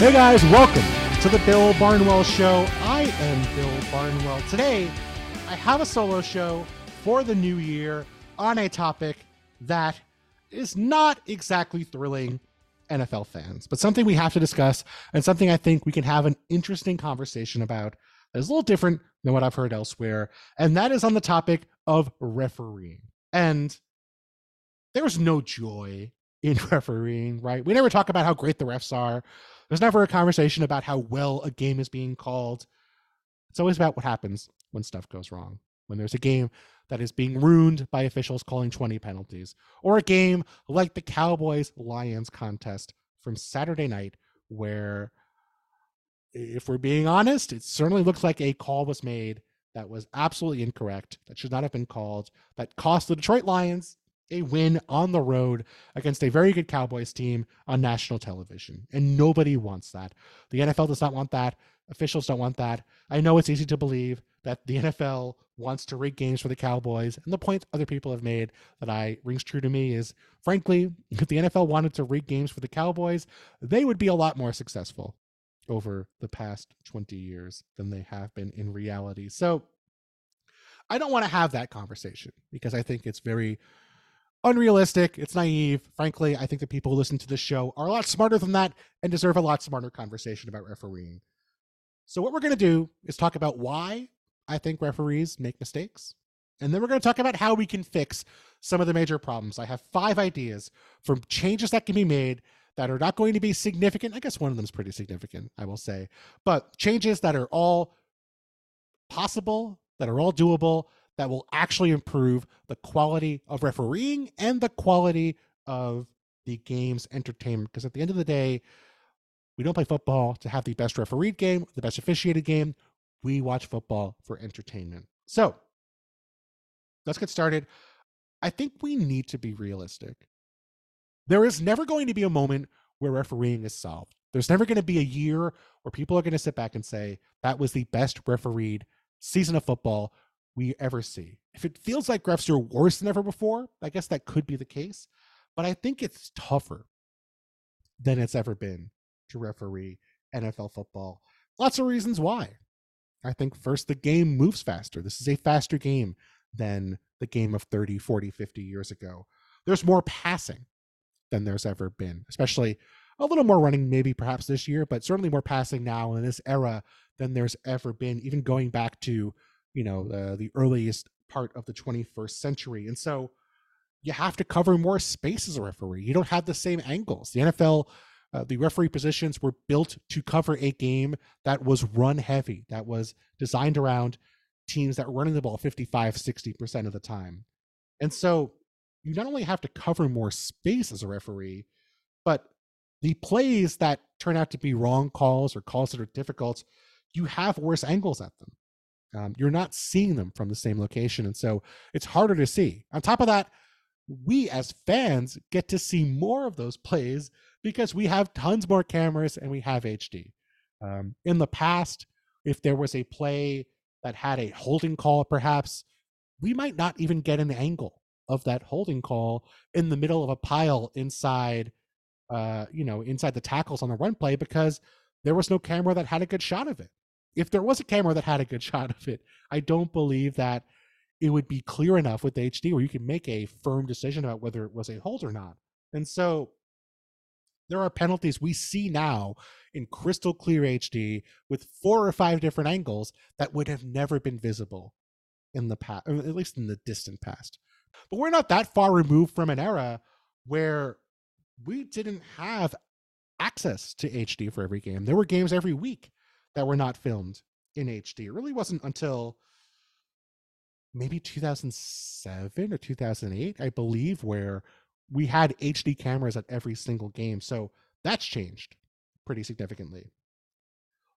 Hey guys, welcome to the Bill Barnwell Show. I am Bill Barnwell. Today, I have a solo show for the new year on a topic that is not exactly thrilling NFL fans, but something we have to discuss and something I think we can have an interesting conversation about that is a little different than what I've heard elsewhere. And that is on the topic of refereeing. And there's no joy in refereeing, right? We never talk about how great the refs are. There's never a conversation about how well a game is being called. It's always about what happens when stuff goes wrong. When there's a game that is being ruined by officials calling 20 penalties, or a game like the Cowboys Lions contest from Saturday night, where, if we're being honest, it certainly looks like a call was made that was absolutely incorrect, that should not have been called, that cost the Detroit Lions a win on the road against a very good Cowboys team on national television. And nobody wants that. The NFL does not want that. Officials don't want that. I know it's easy to believe that the NFL wants to rig games for the Cowboys. And the point other people have made that I rings true to me is frankly, if the NFL wanted to rig games for the Cowboys, they would be a lot more successful over the past 20 years than they have been in reality. So I don't want to have that conversation because I think it's very unrealistic. It's naive. Frankly, I think the people who listen to this show are a lot smarter than that and deserve a lot smarter conversation about refereeing. So, what we're going to do is talk about why I think referees make mistakes. And then we're going to talk about how we can fix some of the major problems. I have five ideas for changes that can be made that are not going to be significant. I guess one of them is pretty significant, I will say, but changes that are all possible, that are all doable, that will actually improve the quality of refereeing and the quality of the game's entertainment. Because at the end of the day, we don't play football to have the best refereed game, the best officiated game. We watch football for entertainment. So let's get started. I think we need to be realistic. There is never going to be a moment where refereeing is solved. There's never going to be a year where people are going to sit back and say, that was the best refereed season of football we ever see. If it feels like refs are worse than ever before, I guess that could be the case. But I think it's tougher than it's ever been to referee NFL football. Lots of reasons why. I think first, the game moves faster. This is a faster game than the game of 30, 40, 50 years ago. There's more passing than there's ever been, especially a little more running, maybe perhaps this year, but certainly more passing now in this era than there's ever been, even going back to you know uh, the earliest part of the 21st century and so you have to cover more space as a referee. You don't have the same angles. The nfl uh, the referee positions were built to cover a game that was run heavy that was designed around teams that were running the ball 55 60% of the time. And so you not only have to cover more space as a referee but the plays that turn out to be wrong calls or calls that are difficult you have worse angles at them um, you're not seeing them from the same location. And so it's harder to see. On top of that, we as fans get to see more of those plays because we have tons more cameras and we have HD. Um, in the past, if there was a play that had a holding call, perhaps we might not even get an angle of that holding call in the middle of a pile inside, uh, you know, inside the tackles on the run play because there was no camera that had a good shot of it if there was a camera that had a good shot of it, I don't believe that it would be clear enough with HD where you can make a firm decision about whether it was a hold or not. And so there are penalties we see now in crystal clear HD with four or five different angles that would have never been visible in the past, uh, at least in the distant past. But we're not that far removed from an era where we didn't have access to HD for every game. There were games every week that were not filmed in HD. It really wasn't until maybe 2007 or 2008, I believe, where we had HD cameras at every single game. So that's changed pretty significantly.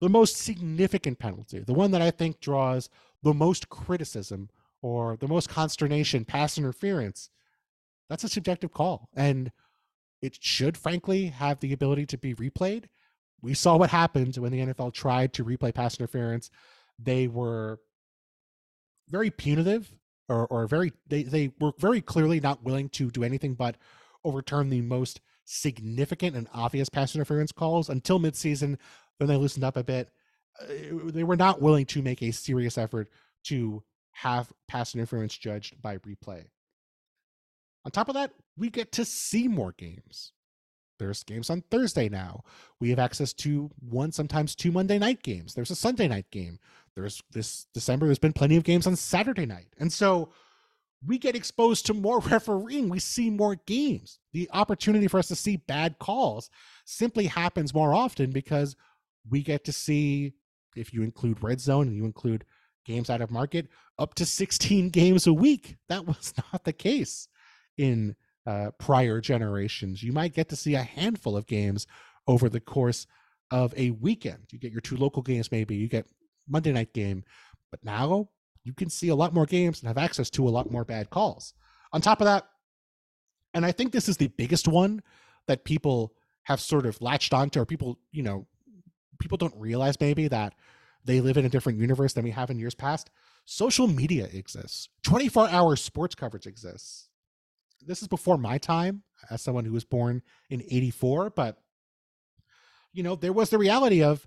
The most significant penalty, the one that I think draws the most criticism or the most consternation, pass interference, that's a subjective call. And it should, frankly, have the ability to be replayed we saw what happened when the NFL tried to replay pass interference. They were very punitive or, or very they, they were very clearly not willing to do anything but overturn the most significant and obvious pass interference calls until midseason. Then they loosened up a bit. Uh, they were not willing to make a serious effort to have pass interference judged by replay. On top of that, we get to see more games. There's games on Thursday now. We have access to one, sometimes two Monday night games. There's a Sunday night game. There's this December, there's been plenty of games on Saturday night. And so we get exposed to more refereeing. We see more games. The opportunity for us to see bad calls simply happens more often because we get to see, if you include red zone and you include games out of market, up to 16 games a week. That was not the case in uh, prior generations. You might get to see a handful of games over the course of a weekend. You get your two local games, maybe you get Monday night game, but now you can see a lot more games and have access to a lot more bad calls. On top of that, and I think this is the biggest one that people have sort of latched onto, or people, you know, people don't realize maybe that they live in a different universe than we have in years past. Social media exists. 24 hour sports coverage exists this is before my time as someone who was born in 84 but you know there was the reality of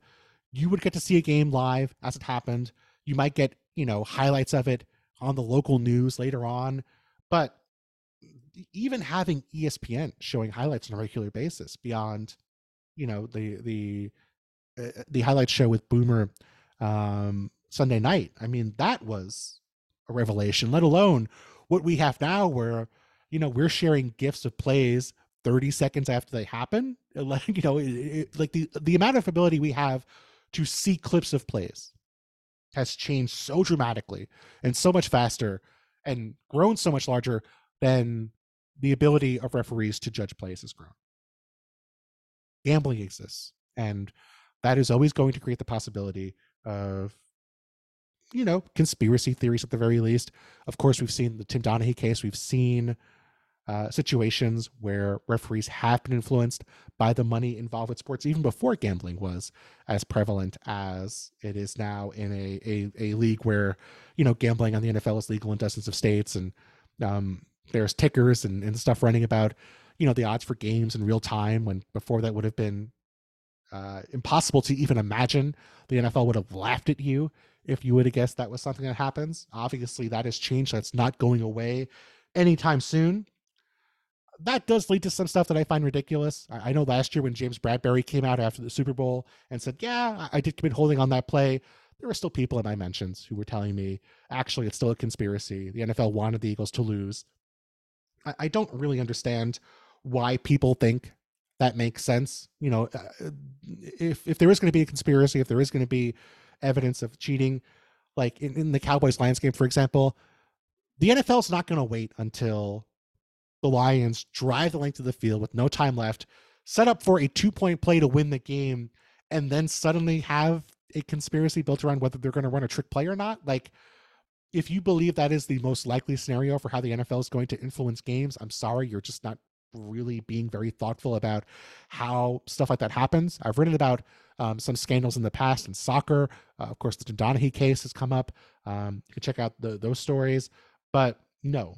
you would get to see a game live as it happened. You might get you know highlights of it on the local news later on but even having espn showing highlights on a regular basis beyond you know the the uh, the highlight show with boomer um sunday night i mean that was a revelation let alone what we have now where you know we're sharing gifs of plays 30 seconds after they happen. Like you know it, it, like the the amount of ability we have to see clips of plays has changed so dramatically and so much faster and grown so much larger than the ability of referees to judge plays has grown. Gambling exists and that is always going to create the possibility of you know conspiracy theories at the very least. Of course we've seen the tim donaghy case. We've seen uh, situations where referees have been influenced by the money involved with sports, even before gambling was as prevalent as it is now in a, a, a league where, you know, gambling on the NFL is legal in dozens of states and um, there's tickers and, and stuff running about, you know, the odds for games in real time when before that would have been uh, impossible to even imagine. The NFL would have laughed at you if you would have guessed that was something that happens. Obviously, that has changed. That's not going away anytime soon that does lead to some stuff that I find ridiculous. I, I, know last year when James Bradberry came out after the Super Bowl and said, "Yeah, I, I did commit holding on that play," there were still people in my mentions who were telling me, "Actually, it's still a conspiracy. The NFL wanted the Eagles to lose." I, I don't really understand why people think that makes sense. You know, uh, if if there is going to be a conspiracy, if there is going to be evidence of cheating, like in, in the Cowboys Lions game, for example, the NFL is not going to wait until the Lions drive the length of the field with no time left, set up for a two point play to win the game, and then suddenly have a conspiracy built around whether they're going to run a trick play or not. Like, if you believe that is the most likely scenario for how the NFL is going to influence games, I'm sorry, you're just not really being very thoughtful about how stuff like that happens. I've written about um, some scandals in the past in soccer. Uh, of course, the Donaghy case has come up. Um, you can check out the, those stories. But no,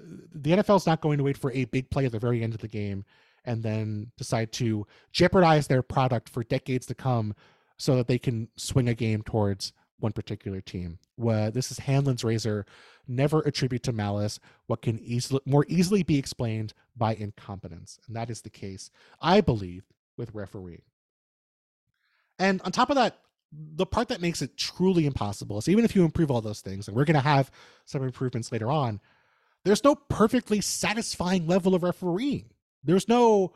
the NFL is not going to wait for a big play at the very end of the game and then decide to jeopardize their product for decades to come so that they can swing a game towards one particular team. Well, this is Hanlon's razor. Never attribute to malice what can easily more easily be explained by incompetence, and that is the case, I believe, with refereeing. And on top of that, the part that makes it truly impossible is even if you improve all those things, and we're going to have some improvements later on, there's no perfectly satisfying level of refereeing. There's no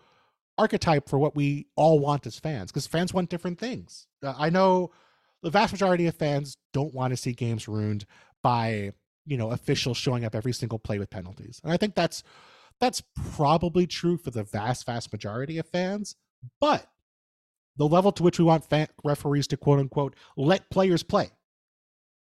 archetype for what we all want as fans because fans want different things. Uh, I know the vast majority of fans don't want to see games ruined by, you know, officials showing up every single play with penalties. And I think that's that's probably true for the vast vast majority of fans, but the level to which we want fan- referees to quote unquote let players play.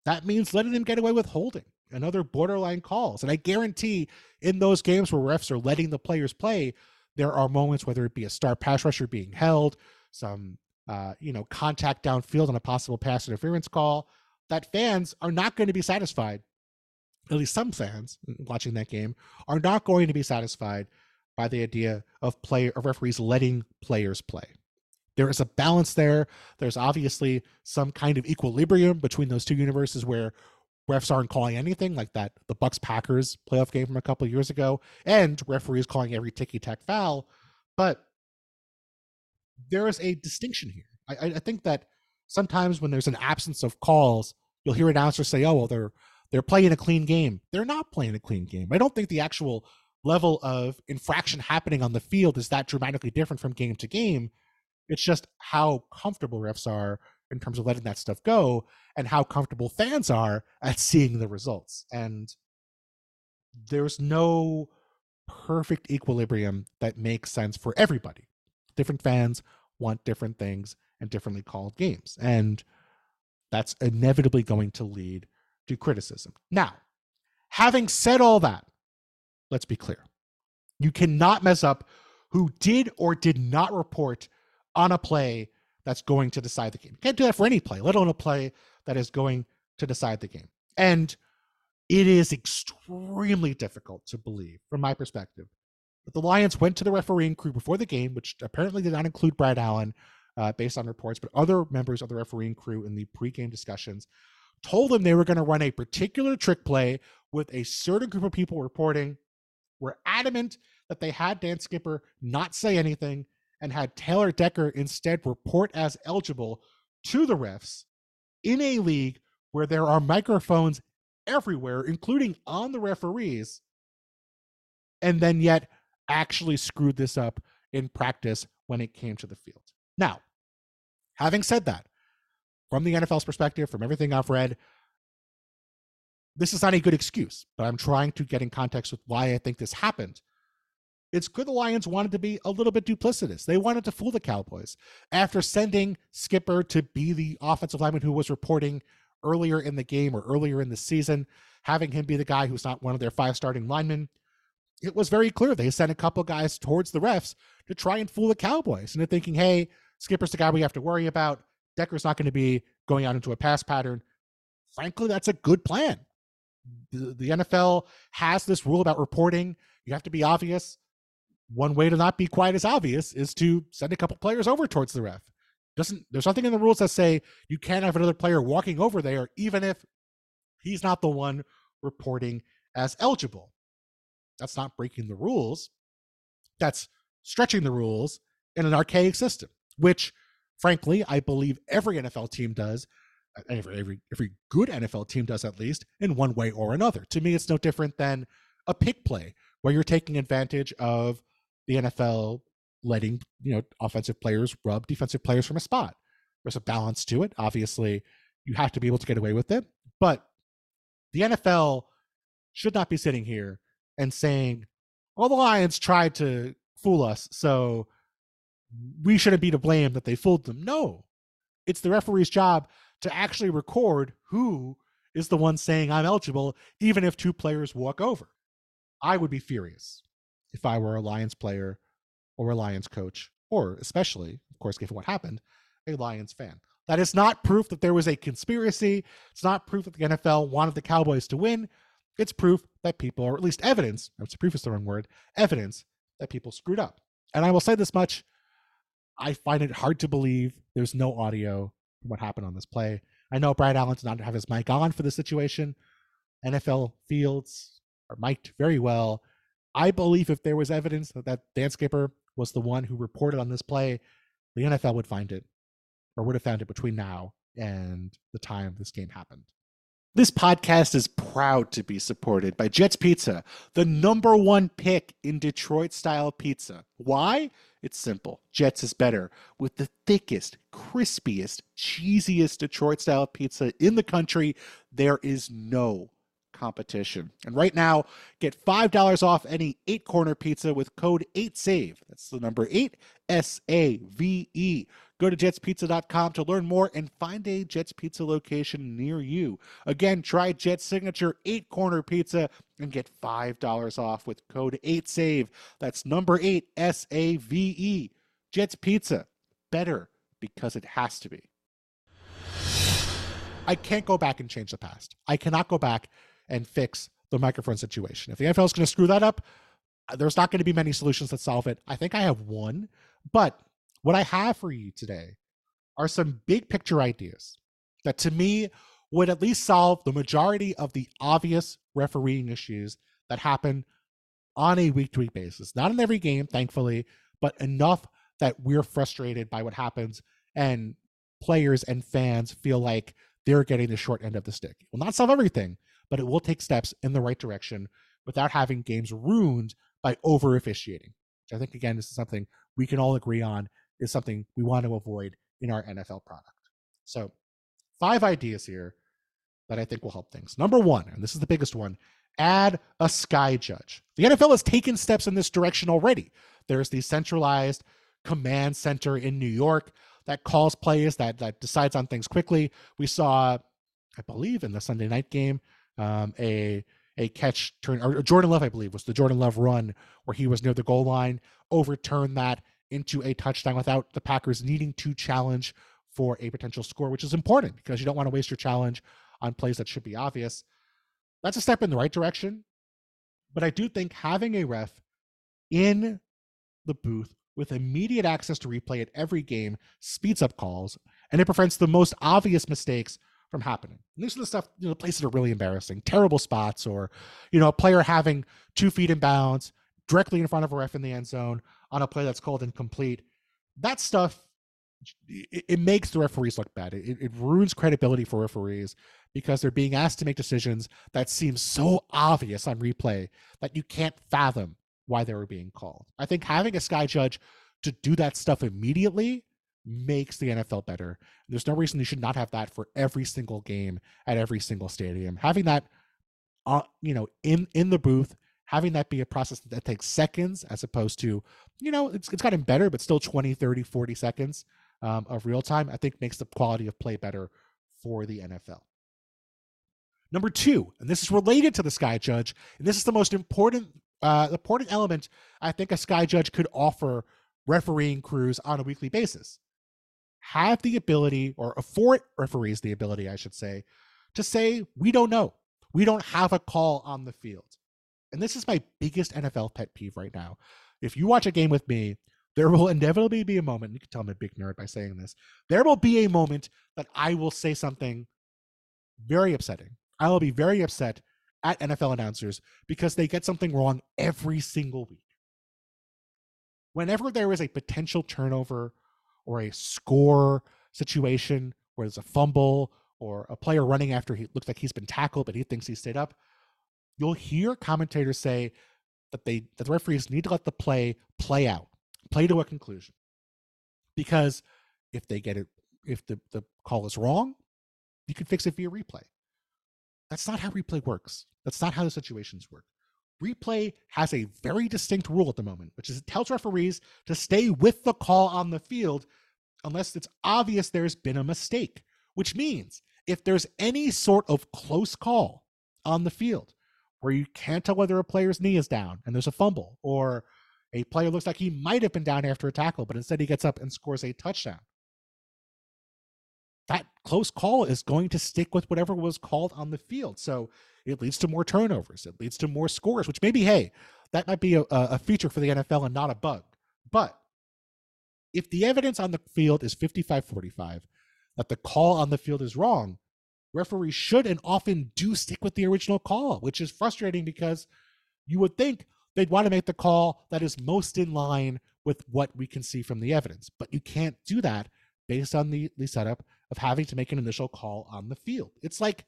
That means letting them get away with holding and other borderline calls. And I guarantee in those games where refs are letting the players play, there are moments, whether it be a star pass rusher being held, some uh, you know, contact downfield on a possible pass interference call, that fans are not going to be satisfied. At least some fans watching that game are not going to be satisfied by the idea of player of referees letting players play. There is a balance there. There's obviously some kind of equilibrium between those two universes where refs aren't calling anything like that the Bucs Packers playoff game from a couple years ago, and referees calling every ticky tack foul. But there is a distinction here. I, I think that sometimes when there's an absence of calls, you'll hear announcers say, "Oh, well, they're they're playing a clean game." They're not playing a clean game. I don't think the actual level of infraction happening on the field is that dramatically different from game to game. It's just how comfortable refs are in terms of letting that stuff go and how comfortable fans are at seeing the results. And there's no perfect equilibrium that makes sense for everybody. Different fans want different things and differently called games. And that's inevitably going to lead to criticism. Now, having said all that, let's be clear. You cannot mess up who did or did not report on a play that's going to decide the game. You can't do that for any play, let alone a play that is going to decide the game. And it is extremely difficult to believe, from my perspective, that the Lions went to the refereeing crew before the game, which apparently did not include Brad Allen, uh, based on reports, but other members of the refereeing crew in the pregame discussions told them they were going to run a particular trick play with a certain group of people reporting, were adamant that they had Dan Skipper not say anything and had Taylor Decker instead report as eligible to the refs in a league where there are microphones everywhere, including on the referees, and then yet actually screwed this up in practice when it came to the field. Now, having said that, from the NFL's perspective, from everything I've read, this is not a good excuse, but I'm trying to get in context with why I think this happened it's good the Lions wanted to be a little bit duplicitous. They wanted to fool the Cowboys. After sending Skipper to be the offensive lineman who was reporting earlier in the game or earlier in the season, having him be the guy who's not one of their five starting linemen, it was very clear they sent a couple guys towards the refs to try and fool the Cowboys. And they're thinking, hey, Skipper's the guy we have to worry about. Decker's not going to be going out into a pass pattern. Frankly, that's a good plan. The, the NFL has this rule about reporting. You have to be obvious one way to not be quite as obvious is to send a couple players over towards the ref. Doesn't there's nothing in the rules that say you can't have another player walking over there, even if he's not the one reporting as eligible. That's not breaking the rules. That's stretching the rules in an archaic system, which frankly, I believe every NFL team does. Every, every every good NFL team does at least in one way or another. To me, it's no different than a pick play where you're taking advantage of the NFL letting you know offensive players rub defensive players from a spot. There's a balance to it. Obviously, you have to be able to get away with it, but the NFL should not be sitting here and saying, "Well, the Lions tried to fool us, so we shouldn't be to blame that they fooled them." No, it's the referee's job to actually record who is the one saying I'm eligible, even if two players walk over. I would be furious if I were a Lions player or a Lions coach, or especially, of course, given what happened, a Lions fan. That is not proof that there was a conspiracy. It's not proof that the NFL wanted the Cowboys to win. It's proof that people, or at least evidence, I would proof is the wrong word, evidence that people screwed up. And I will say this much I find it hard to believe there's no audio from what happened on this play. I know Brad Allen did not have his mic on for the situation. NFL fields are mic'd very well. I believe if there was evidence that, that Dan Skipper was the one who reported on this play, the NFL would find it or would have found it between now and the time this game happened. This podcast is proud to be supported by Jets Pizza, the number one pick in Detroit style pizza. Why? It's simple. Jets is better with the thickest, crispiest, cheesiest Detroit style pizza in the country. There is no competition. And right now, get $5 off any eight corner pizza with code 8SAVE. That's the number 8 S A V E. Go to jetspizza.com to learn more and find a Jets Pizza location near you. Again, try Jet's signature eight corner pizza and get $5 off with code 8SAVE. That's number 8 S A V E. Jets Pizza. Better because it has to be. I can't go back and change the past. I cannot go back and fix the microphone situation. If the NFL is going to screw that up, uh, there's not going to be many solutions that solve it. I think I have one, but what I have for you today are some big picture ideas that to me would at least solve the majority of the obvious refereeing issues that happen on a week to week basis. Not in every game, thankfully, but enough that we're frustrated by what happens and players and fans feel like they're getting the short end of the stick. Will not solve everything, but it will take steps in the right direction without having games ruined by over officiating. Which I think, again, this is something we can all agree on is something we want to avoid in our NFL product. So, five ideas here that I think will help things. Number one, and this is the biggest one, add a sky judge. The NFL has taken steps in this direction already. There's the centralized command center in New York that calls plays, that that decides on things quickly. We saw, I believe, in the Sunday night game, um, a a catch turn or Jordan Love, I believe, was the Jordan Love run where he was near the goal line, overturned that into a touchdown without the Packers needing to challenge for a potential score, which is important because you don't want to waste your challenge on plays that should be obvious. That's a step in the right direction. But I do think having a ref in the booth with immediate access to replay at every game speeds up calls and it prevents the most obvious mistakes from happening. And these are the stuff, you know, places are really embarrassing, terrible spots, or you know, a player having two feet in bounds directly in front of a ref in the end zone on a play that's called incomplete. That stuff it, it makes the referees look bad. It, it ruins credibility for referees because they're being asked to make decisions that seem so obvious on replay that you can't fathom why they were being called. I think having a sky judge to do that stuff immediately makes the NFL better. There's no reason you should not have that for every single game at every single stadium. Having that uh, you know, in in the booth, having that be a process that takes seconds as opposed to, you know, it's it's gotten better but still 20, 30, 40 seconds um, of real time, I think makes the quality of play better for the NFL. Number two, and this is related to the Sky Judge, and this is the most important uh, important element I think a Sky Judge could offer refereeing crews on a weekly basis. Have the ability, or afford referees the ability, I should say, to say, we don't know. We don't have a call on the field. And this is my biggest NFL pet peeve right now. If you watch a game with me, there will inevitably be a moment, you can tell I'm a big nerd by saying this. There will be a moment that I will say something very upsetting I will be very upset at NFL announcers because they get something wrong every single week. Whenever there is a potential turnover or a score situation where there's a fumble or a player running after he looks like he's been tackled but he thinks he stayed up, you'll hear commentators say that they that the referees need to let the play play out, play to a conclusion. Because if they get it, if the, the call is wrong, you can fix it via replay. That's not how replay works. That's not how the situations work. Replay has a very distinct rule at the moment, which is it tells referees to stay with the call on the field unless it's obvious there's been a mistake, which means if there's any sort of close call on the field where you can't tell whether a player's knee is down and there's a fumble, or a player looks like he might have been down after a tackle, but instead he gets up and scores a touchdown, that close call is going to stick with whatever was called on the field. So it leads to more turnovers. It leads to more scores, which maybe, hey, that might be a, a feature for the NFL and not a bug. But if the evidence on the field is 55 45, that the call on the field is wrong, referees should and often do stick with the original call, which is frustrating because you would think they'd want to make the call that is most in line with what we can see from the evidence. But you can't do that based on the, the setup of having to make an initial call on the field. It's like,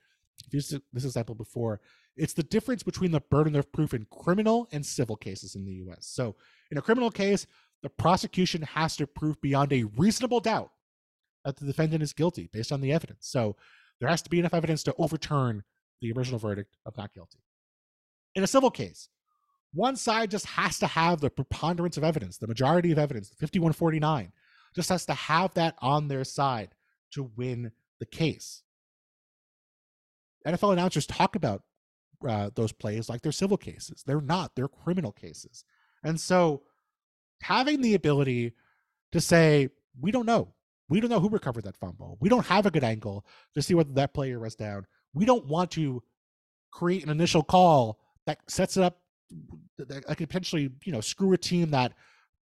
used this example before, it's the difference between the burden of proof in criminal and civil cases in the US. So in a criminal case, the prosecution has to prove beyond a reasonable doubt that the defendant is guilty based on the evidence. So there has to be enough evidence to overturn the original verdict of not guilty. In a civil case, one side just has to have the preponderance of evidence, the majority of evidence, 5149, just has to have that on their side to win the case. NFL announcers talk about uh, those plays like they're civil cases. They're not, they're criminal cases. And so having the ability to say, we don't know. We don't know who recovered that fumble. We don't have a good angle to see whether that player was down. We don't want to create an initial call that sets it up I could potentially, you know, screw a team that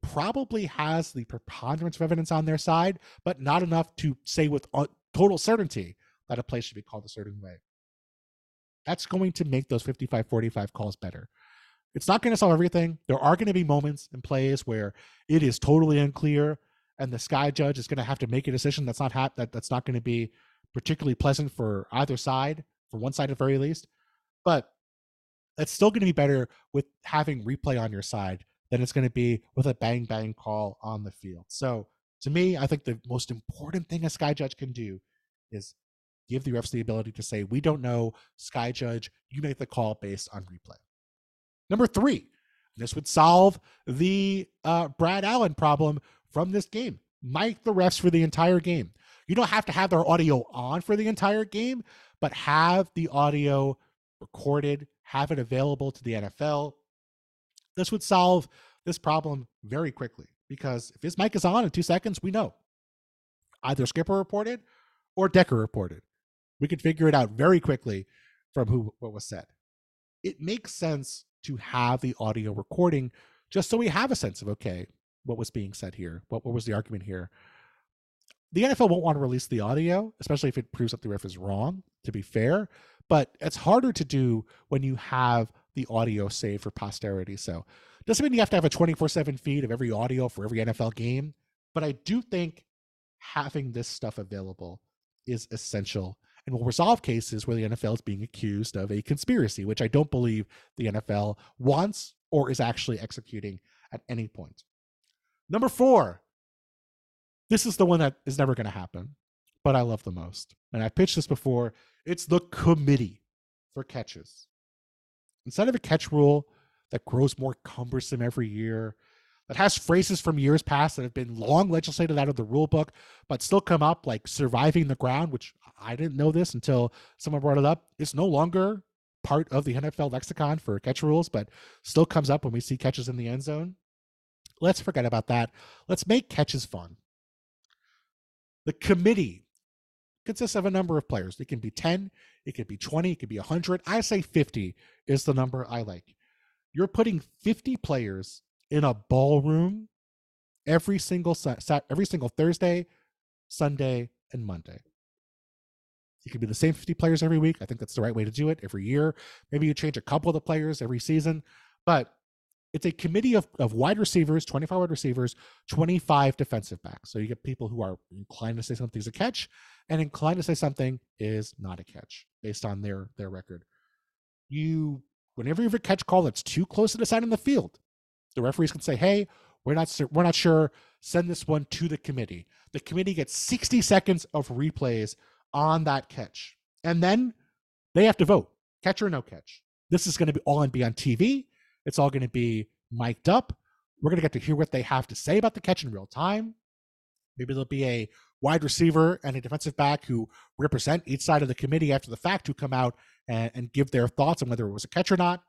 probably has the preponderance of evidence on their side, but not enough to say with uh, total certainty that a play should be called a certain way. That's going to make those 55 45 calls better. It's not going to solve everything. There are going to be moments and plays where it is totally unclear, and the sky judge is going to have to make a decision that's not that that's not going to be particularly pleasant for either side, for one side at the very least. But it's still going to be better with having replay on your side than it's going to be with a bang bang call on the field. So to me, I think the most important thing a sky judge can do is give the refs the ability to say, "We don't know, sky judge, you make the call based on replay." Number three, this would solve the uh, Brad Allen problem from this game. Mic the refs for the entire game. You don't have to have their audio on for the entire game, but have the audio recorded, have it available to the NFL. This would solve this problem very quickly because if his mic is on in two seconds, we know either Skipper reported or Decker reported. We could figure it out very quickly from who what was said. It makes sense to have the audio recording just so we have a sense of okay, what was being said here? What, what was the argument here? The NFL won't want to release the audio, especially if it proves that the ref is wrong, to be fair. But it's harder to do when you have the audio saved for posterity. So doesn't mean you have to have a 24-7 feed of every audio for every NFL game. But I do think having this stuff available is essential and will resolve cases where the NFL is being accused of a conspiracy, which I don't believe the NFL wants or is actually executing at any point. Number four, this is the one that is never going to happen, but I love the most. And I pitched this before. It's the committee for catches. Instead of a catch rule that grows more cumbersome every year, that has phrases from years past that have been long legislated out of the rule book, but still come up like surviving the ground, which I didn't know this until someone brought it up. It's no longer part of the NFL lexicon for catch rules, but still comes up when we see catches in the end zone. Let's forget about that. Let's make catches fun. The committee consists of a number of players. It can be 10, it could be 20, it could be 100. I say 50 is the number I like. You're putting 50 players in a ballroom every single every single Thursday, Sunday, and Monday. It could be the same 50 players every week. I think that's the right way to do it every year. Maybe you change a couple of the players every season, but it's a committee of, of wide receivers, 25 wide receivers, 25 defensive backs. So you get people who are inclined to say something's a catch and inclined to say something is not a catch based on their their record. You whenever you have a catch call that's too close to the side in the field, the referees can say, "Hey, we're not we're not sure. Send this one to the committee." The committee gets 60 seconds of replays on that catch, and then they have to vote, catch or no catch. This is going to be all and be on TV. It's all going to be mic'd up. We're going to get to hear what they have to say about the catch in real time. Maybe there'll be a wide receiver and a defensive back who represent each side of the committee after the fact who come out and, and give their thoughts on whether it was a catch or not.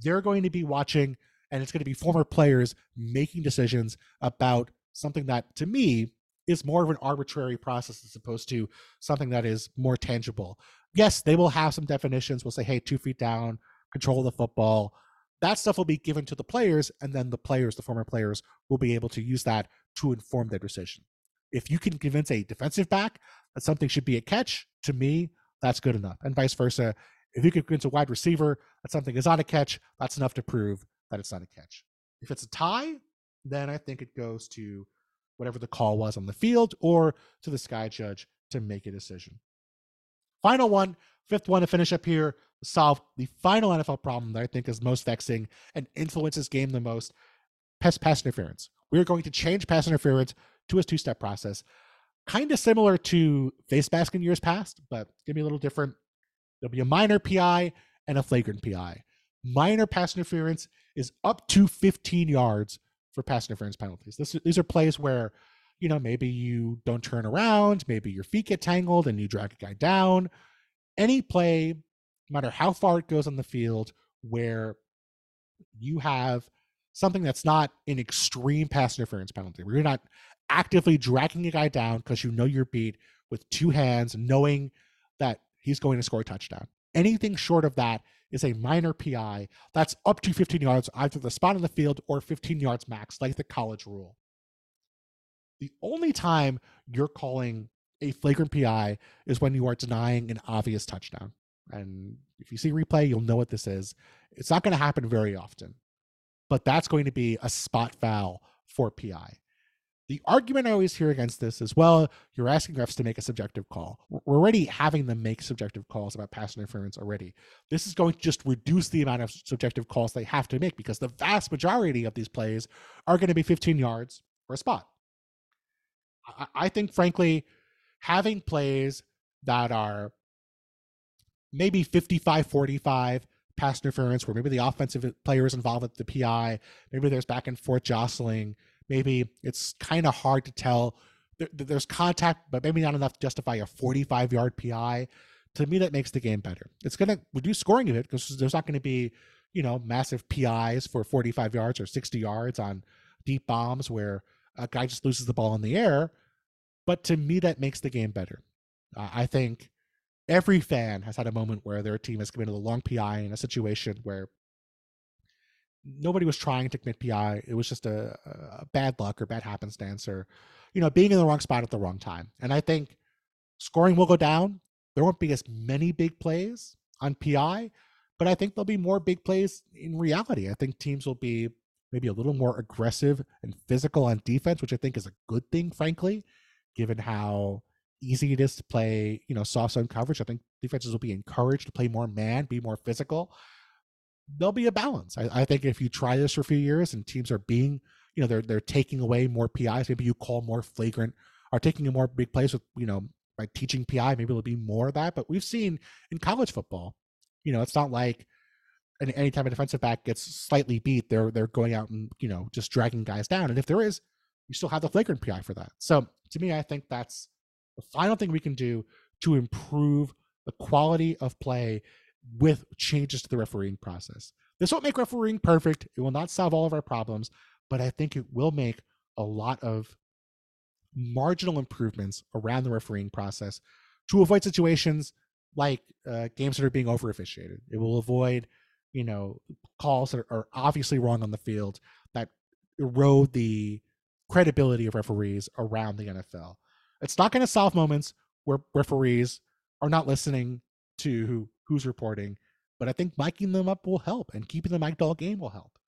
They're going to be watching and it's going to be former players making decisions about something that to me is more of an arbitrary process as opposed to something that is more tangible. Yes, they will have some definitions. We'll say, hey, two feet down, control the football. That stuff will be given to the players, and then the players, the former players, will be able to use that to inform their decision. If you can convince a defensive back that something should be a catch, to me, that's good enough. And vice versa. If you can convince a wide receiver that something is not a catch, that's enough to prove that it's not a catch. If it's a tie, then I think it goes to whatever the call was on the field or to the sky judge to make a decision. Final one, fifth one to finish up here, solve the final NFL problem that I think is most vexing and influences game the most pass, pass interference. We are going to change pass interference to a two step process, kind of similar to face mask in years past, but give me a little different. There'll be a minor PI and a flagrant PI. Minor pass interference is up to 15 yards for pass interference penalties. This, these are plays where, you know, maybe you don't turn around, maybe your feet get tangled and you drag a guy down. Any play, no matter how far it goes on the field, where you have something that's not an extreme pass interference penalty, where you're not actively dragging a guy down because you know you're beat with two hands, knowing that he's going to score a touchdown. Anything short of that is a minor PI that's up to 15 yards, either the spot on the field or 15 yards max, like the college rule. The only time you're calling a flagrant PI is when you are denying an obvious touchdown. And if you see replay, you'll know what this is. It's not going to happen very often, but that's going to be a spot foul for PI. The argument I always hear against this is well, you're asking refs to make a subjective call. We're already having them make subjective calls about pass interference already. This is going to just reduce the amount of subjective calls they have to make because the vast majority of these plays are going to be 15 yards or a spot. I think, frankly, having plays that are maybe 55 45 pass interference, where maybe the offensive player is involved with the PI, maybe there's back and forth jostling, maybe it's kind of hard to tell. there's contact, but maybe not enough to justify a 45 yard PI. To me, that makes the game better. It's going to reduce scoring of it because there's not going to be, you know, massive PIs for 45 yards or 60 yards on deep bombs where a guy just loses the ball in the air. But to me, that makes the game better. Uh, I think every fan has had a moment where their team has committed a long PI in a situation where nobody was trying to commit PI. It was just a, a, bad luck or bad happenstance or, you know, being in the wrong spot at the wrong time. And I think scoring will go down. There won't be as many big plays on PI, but I think there'll be more big plays in reality. I think teams will be maybe a little more aggressive and physical on defense, which I think is a good thing, frankly given how easy it is to play, you know, soft zone coverage. I think defenses will be encouraged to play more man, be more physical. There'll be a balance. I, I, think if you try this for a few years and teams are being, you know, they're they're taking away more PIs, maybe you call more flagrant, are taking a more big plays with, you know, by teaching PI, maybe it'll be more of that. But we've seen in college football, you know, it's not like any anytime a defensive back gets slightly beat, they're they're going out and, you know, just dragging guys down. And if there is, you still have the flagrant PI for that. So to me, I think that's the final thing we can do to improve the quality of play with changes to the refereeing process. This won't make refereeing perfect. It will not solve all of our problems, but I think it will make a lot of marginal improvements around the refereeing process to avoid situations like uh, games that are being over officiated. It will avoid, you know, calls that are obviously wrong on the field that erode the credibility of referees around the NFL. It's not going to solve moments where referees are not listening to who's reporting, but I think miking them up will help and keeping the mic'd all game will help.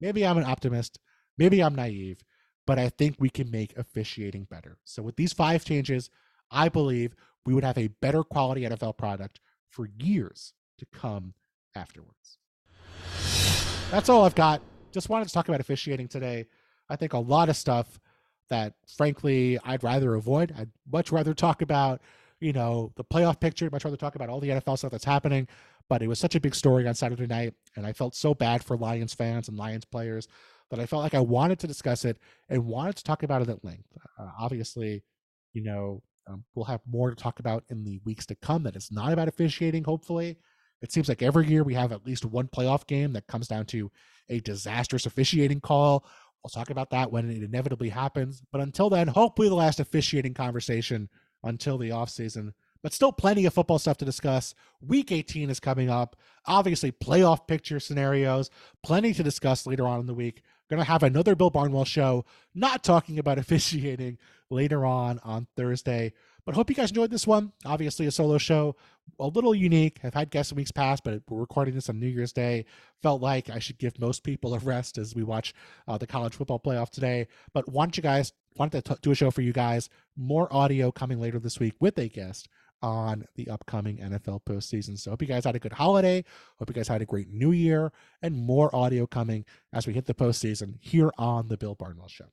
Maybe I'm an optimist, maybe I'm naive, but I think we can make officiating better. So with these five changes, I believe we would have a better quality NFL product for years to come afterwards. That's all I've got. Just wanted to talk about officiating today. I think a lot of stuff that frankly I'd rather avoid. I'd much rather talk about, you know, the playoff picture, much rather talk about all the NFL stuff that's happening. But it was such a big story on Saturday night, and I felt so bad for Lions fans and Lions players that I felt like I wanted to discuss it and wanted to talk about it at length. Uh, obviously, you know, um, we'll have more to talk about in the weeks to come that it's not about officiating, hopefully. It seems like every year we have at least one playoff game that comes down to a disastrous officiating call We'll talk about that when it inevitably happens. But until then, hopefully the last officiating conversation until the offseason. But still plenty of football stuff to discuss. Week 18 is coming up. Obviously, playoff picture scenarios, plenty to discuss later on in the week. To have another Bill Barnwell show, not talking about officiating later on on Thursday. But hope you guys enjoyed this one. Obviously, a solo show, a little unique. I've had guests in weeks past, but we're recording this on New Year's Day. Felt like I should give most people a rest as we watch uh, the college football playoff today. But want you guys wanted to t- do a show for you guys. More audio coming later this week with a guest on the upcoming NFL postseason. So hope you guys had a good holiday. Hope you guys had a great new year and more audio coming as we hit the postseason here on the Bill Barnwell Show.